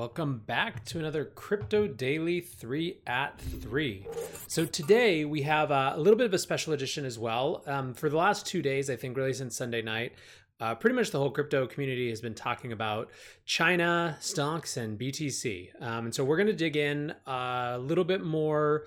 Welcome back to another Crypto Daily 3 at 3. So, today we have uh, a little bit of a special edition as well. Um, for the last two days, I think really since Sunday night, uh, pretty much the whole crypto community has been talking about China, stocks, and BTC. Um, and so, we're going to dig in a little bit more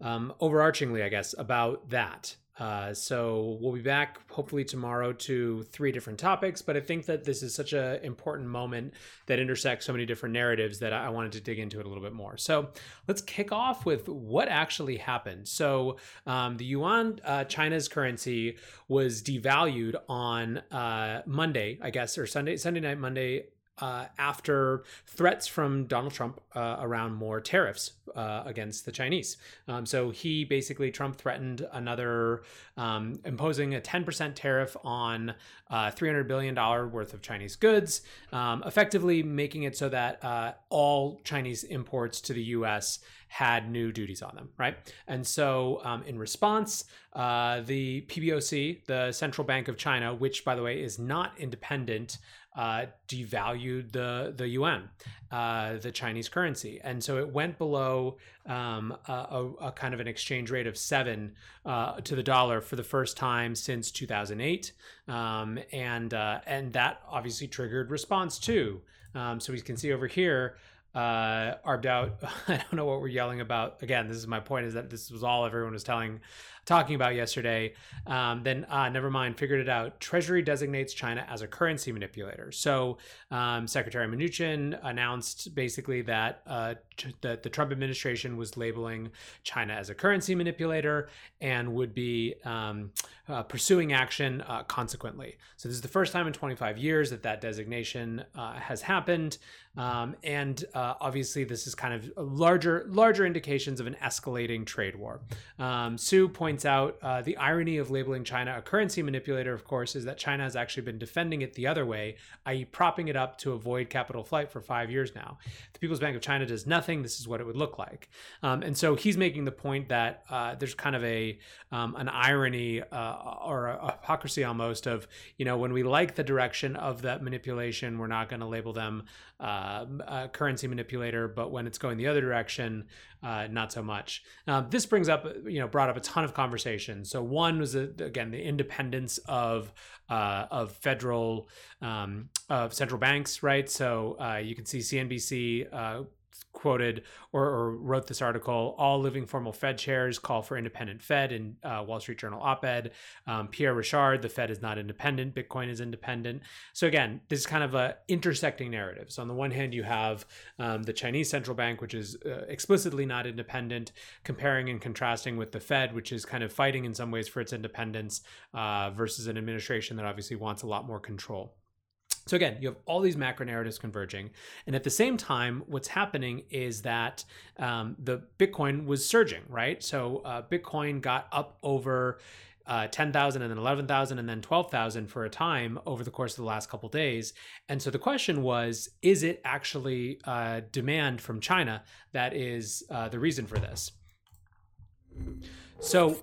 um, overarchingly, I guess, about that. Uh, so we'll be back hopefully tomorrow to three different topics, but I think that this is such an important moment that intersects so many different narratives that I wanted to dig into it a little bit more. So let's kick off with what actually happened. So um, the yuan, uh, China's currency, was devalued on uh, Monday, I guess, or Sunday, Sunday night, Monday uh, after threats from Donald Trump uh, around more tariffs uh, against the Chinese. Um, so he basically, Trump threatened another, um, imposing a 10% tariff on uh, $300 billion worth of Chinese goods, um, effectively making it so that uh, all Chinese imports to the US had new duties on them, right? And so, um, in response, uh, the PBOC, the Central Bank of China, which by the way is not independent uh, devalued the the yuan, uh, the Chinese currency, and so it went below um, a, a, kind of an exchange rate of seven uh, to the dollar for the first time since 2008, um, and uh, and that obviously triggered response too. Um, so we can see over here uh, arbed out. I don't know what we're yelling about. Again, this is my point: is that this was all everyone was telling talking about yesterday. Um, then uh, never mind, figured it out. Treasury designates China as a currency manipulator. So um, Secretary Mnuchin announced basically that uh, that the Trump administration was labeling China as a currency manipulator and would be um, uh, pursuing action uh, consequently. So this is the first time in 25 years that that designation uh, has happened. Um, and uh, obviously, this is kind of larger larger indications of an escalating trade war. Um, Su points out uh, the irony of labeling China a currency manipulator. Of course, is that China has actually been defending it the other way, i.e., propping it up to avoid capital flight for five years now. The People's Bank of China does nothing. This is what it would look like. Um, and so he's making the point that uh, there's kind of a um, an irony uh, or a hypocrisy almost of you know when we like the direction of that manipulation, we're not going to label them uh, a currency manipulator, but when it's going the other direction, uh, not so much. Uh, this brings up, you know, brought up a ton of conversation. So one was uh, again the independence of uh, of federal um, of central banks, right? So uh, you can see CNBC quoted or, or, wrote this article all living formal fed chairs call for independent fed in uh, wall street journal op-ed. Um, pierre rochard the fed is not independent bitcoin is independent. So again this is kind of a intersecting narrative. So on the one hand you have um, the chinese central bank which is uh, explicitly not independent comparing and contrasting with the fed which is kind of fighting in some ways for its independence uh, versus an administration that obviously wants a lot more control so again, you have all these macro narratives converging, and at the same time, what's happening is that um, the Bitcoin was surging, right? So uh, Bitcoin got up over uh, 10,000 and then 11,000 and then 12,000 for a time over the course of the last couple days. And so the question was is it actually uh, demand from China that is uh, the reason for this? So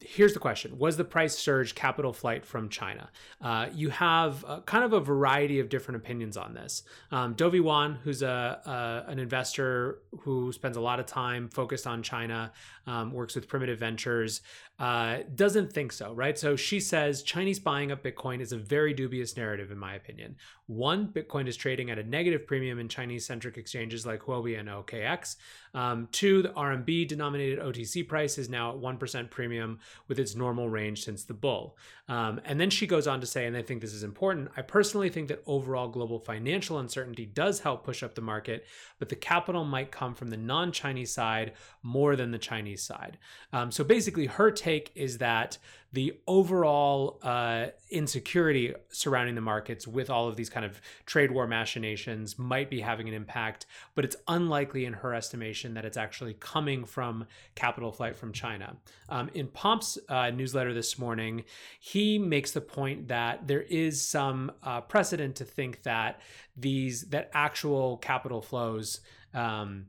here's the question. Was the price surge capital flight from china? Uh, you have uh, kind of a variety of different opinions on this. Um, dovey wan who's a, a, an investor who spends a lot of time focused on china um, works with primitive ventures uh, doesn't think so right? So she says chinese buying up bitcoin is a very dubious narrative in my opinion. One bitcoin is trading at a negative premium in chinese centric exchanges like huobi and okex um, two the rmb denominated otc price is now at 1% premium with its normal range since the bull. Um, and then she goes on to say, and I think this is important I personally think that overall global financial uncertainty does help push up the market, but the capital might come from the non Chinese side more than the Chinese side. Um, so basically, her take is that the overall uh, insecurity surrounding the markets with all of these kind of trade war machinations might be having an impact, but it's unlikely in her estimation that it's actually coming from capital flight from China. Um, in Pomp's uh, newsletter this morning, he makes the point that there is some uh, precedent to think that these that actual capital flows. Um,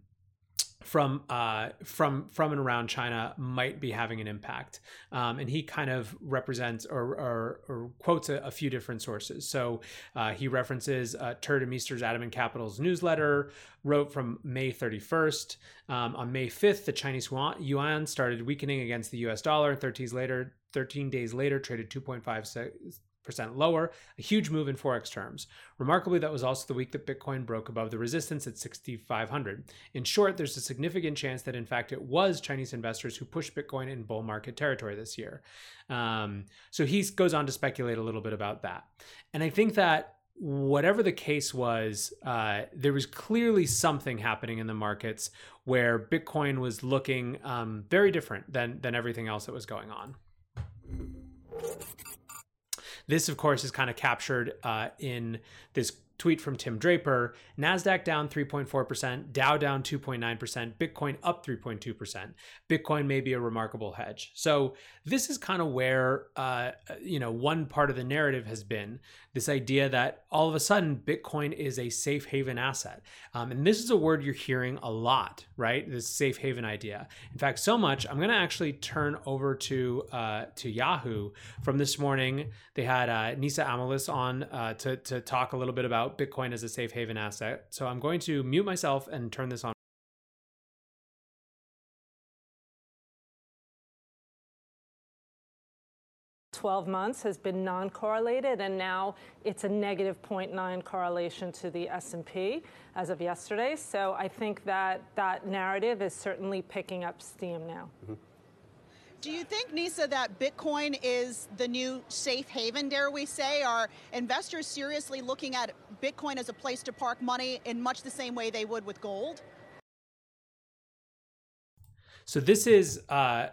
from uh, from from and around China might be having an impact, um, and he kind of represents or or, or quotes a, a, few different sources. So uh, he references uh, Tuur Demeester's Adamant Capital's newsletter, wrote from May 31st. Um, on May 5th, the Chinese yuan started weakening against the U.S. dollar. 13 days later, 13 days later, traded 2.5 percent lower, a huge move in forex terms. Remarkably, that was also the week that Bitcoin broke above the resistance at 6,500. In short, there's a significant chance that in fact it was Chinese investors who pushed Bitcoin in bull market territory this year. Um, so he goes on to speculate a little bit about that, and I think that. Whatever the case was, uh, there was clearly something happening in the markets where Bitcoin was looking um, very different than than everything else that was going on. This, of course, is kind of captured uh, in this tweet from Tim Draper NASDAQ down 3.4%, Dow down 2.9%, Bitcoin up 3.2%. Bitcoin may be a remarkable hedge. So, this is kind of where, uh, you know, one part of the narrative has been this idea that all of a sudden Bitcoin is a safe haven asset. Um, and this is a word you're hearing a lot, right? This safe haven idea. In fact, so much, I'm going to actually turn over to uh, to Yahoo from this morning. They had uh, Nisa Amoils on uh, to, to talk a little bit about Bitcoin as a safe haven asset. So I'm going to mute myself and turn this on. 12 months has been non-correlated, and now it's a negative 0.9 correlation to the S&P as of yesterday. So I think that that narrative is certainly picking up steam now. Mm-hmm. Do you think, Nisa, that Bitcoin is the new safe haven, dare we say? Are investors seriously looking at Bitcoin as a place to park money in much the same way they would with gold? So this is uh,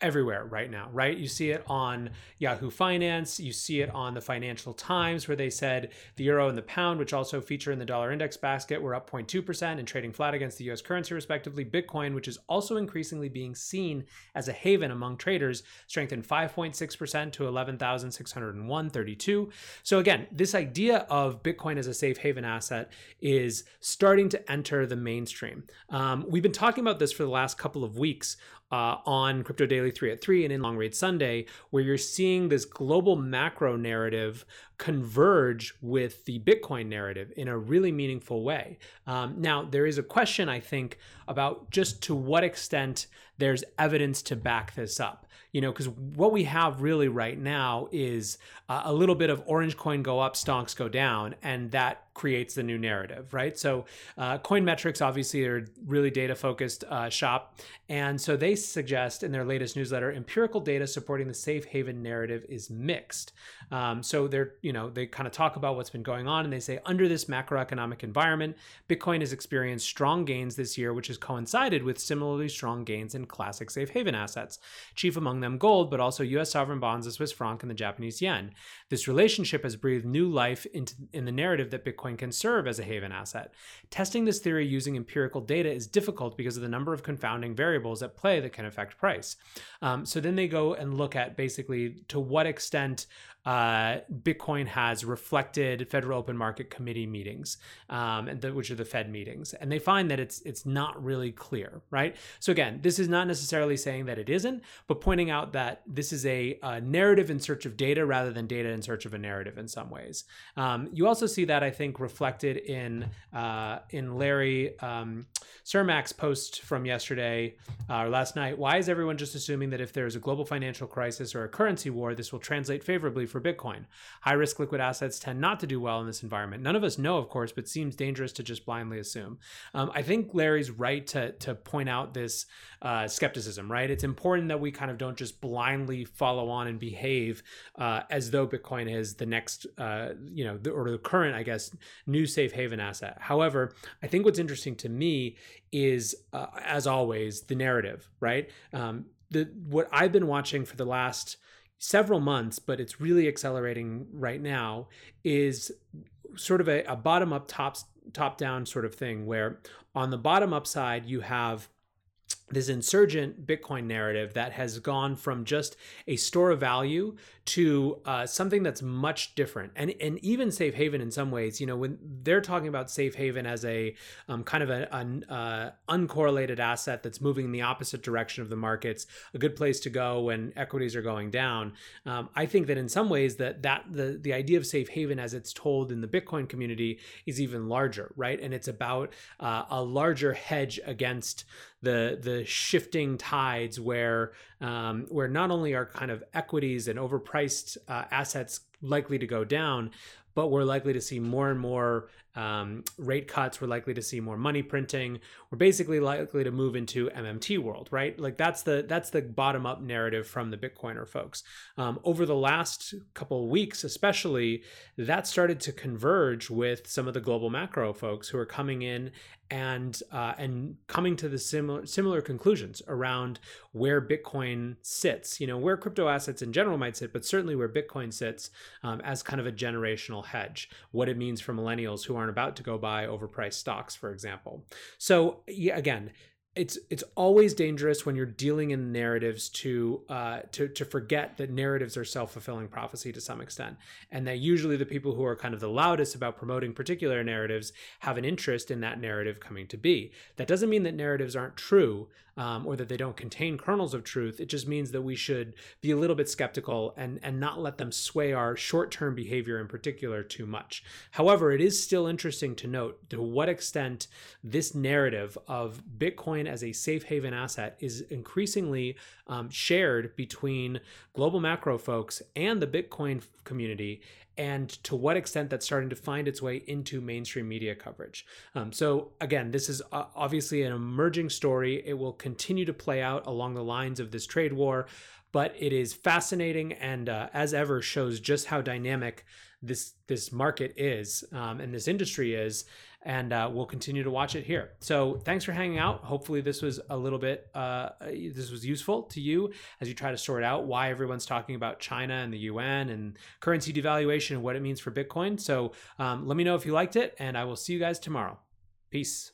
everywhere right now, right? You see it on Yahoo Finance, you see it on the Financial Times, where they said the euro and the pound, which also feature in the dollar index basket, were up 0.2% and trading flat against the US currency, respectively. Bitcoin, which is also increasingly being seen as a haven among traders, strengthened 5.6% to 11,601.32. So, again, this idea of Bitcoin as a safe haven asset is starting to enter the mainstream. Um, we've been talking about this for the last couple of weeks uh, on Crypto Daily 3 at 3 and in Long Read Sunday, where you're seeing this global macro narrative converge with the Bitcoin narrative in a really meaningful way. Um, now, there is a question, I think, about just to what extent there's evidence to back this up you know, because what we have really right now is uh, a little bit of orange coin go up, stonks go down, and that creates the new narrative, right? So, uh, Coin Metrics obviously are really data focused uh, shop, and so they suggest in their latest newsletter empirical data supporting the safe haven narrative is mixed. Um, so they're you know they kind of talk about what's been going on, and they say under this macroeconomic environment, Bitcoin has experienced strong gains this year, which has coincided with similarly strong gains in classic safe haven assets. Chief among them gold, but also U.S. sovereign bonds, the Swiss franc, and the Japanese yen. This relationship has breathed new life into in the narrative that Bitcoin can serve as a haven asset. Testing this theory using empirical data is difficult because of the number of confounding variables at play that can affect price. Um, so then they go and look at basically to what extent uh, Bitcoin has reflected Federal Open Market Committee meetings, um, and the, which are the Fed meetings, and they find that it's it's not really clear, right? So again, this is not necessarily saying that it isn't, but pointing out that this is a, a narrative in search of data rather than data in search of a narrative in some ways. Um, you also see that I think reflected in uh, in Larry um, Cermak's post from yesterday uh, or last night. Why is everyone just assuming that if there is a global financial crisis or a currency war, this will translate favorably for for Bitcoin. High risk liquid assets tend not to do well in this environment. None of us know, of course, but seems dangerous to just blindly assume. Um, I think Larry's right to, to point out this uh, skepticism, right? It's important that we kind of don't just blindly follow on and behave uh, as though Bitcoin is the next, uh, you know, the, or the current, I guess, new safe haven asset. However, I think what's interesting to me is, uh, as always, the narrative, right? Um, the what I've been watching for the last several months, but it's really accelerating right now, is sort of a, a bottom up, top, top down sort of thing where on the bottom up side, you have this insurgent Bitcoin narrative that has gone from just a store of value to uh, something that's much different. And and even safe haven in some ways, you know, when they're talking about safe haven as a um, kind of an uh, uncorrelated asset that's moving in the opposite direction of the markets, a good place to go when equities are going down. Um, I think that in some ways that that the the idea of safe haven as it's told in the Bitcoin community is even larger, right? And it's about uh, a larger hedge against the the shifting tides where um, where not only are kind of equities and overpriced uh, assets likely to go down, but we're likely to see more and more um, rate cuts. We're likely to see more money printing. We're basically likely to move into MMT world, right? Like that's the that's the bottom up narrative from the Bitcoiner folks. Um, over the last couple weeks, especially, that started to converge with some of the global macro folks who are coming in and uh, and coming to the similar similar conclusions around where Bitcoin sits. You know where crypto assets in general might sit, but certainly where Bitcoin sits um, as kind of a generational hedge. What it means for millennials who aren't about to go buy overpriced stocks, for example. So yeah, again, it's it's always dangerous when you're dealing in narratives to uh, to to forget that narratives are self fulfilling prophecy to some extent, and that usually the people who are kind of the loudest about promoting particular narratives have an interest in that narrative coming to be. That doesn't mean that narratives aren't true um, or that they don't contain kernels of truth. It just means that we should be a little bit skeptical and and not let them sway our short term behavior in particular too much. However, it is still interesting to note to what extent this narrative of Bitcoin as a safe haven asset is increasingly um, shared between global macro folks and the Bitcoin community and to what extent that's starting to find its way into mainstream media coverage. Um, so, again, this is uh, obviously an emerging story. It will continue to play out along the lines of this trade war, but it is fascinating and, uh, as ever, shows just how dynamic this this market is um, and this industry is and uh, we'll continue to watch it here. So thanks for hanging out. Hopefully this was a little bit uh, this was useful to you as you try to sort out why everyone's talking about China and the yuan and currency devaluation and what it means for Bitcoin. So um, let me know if you liked it, and I will see you guys tomorrow. Peace.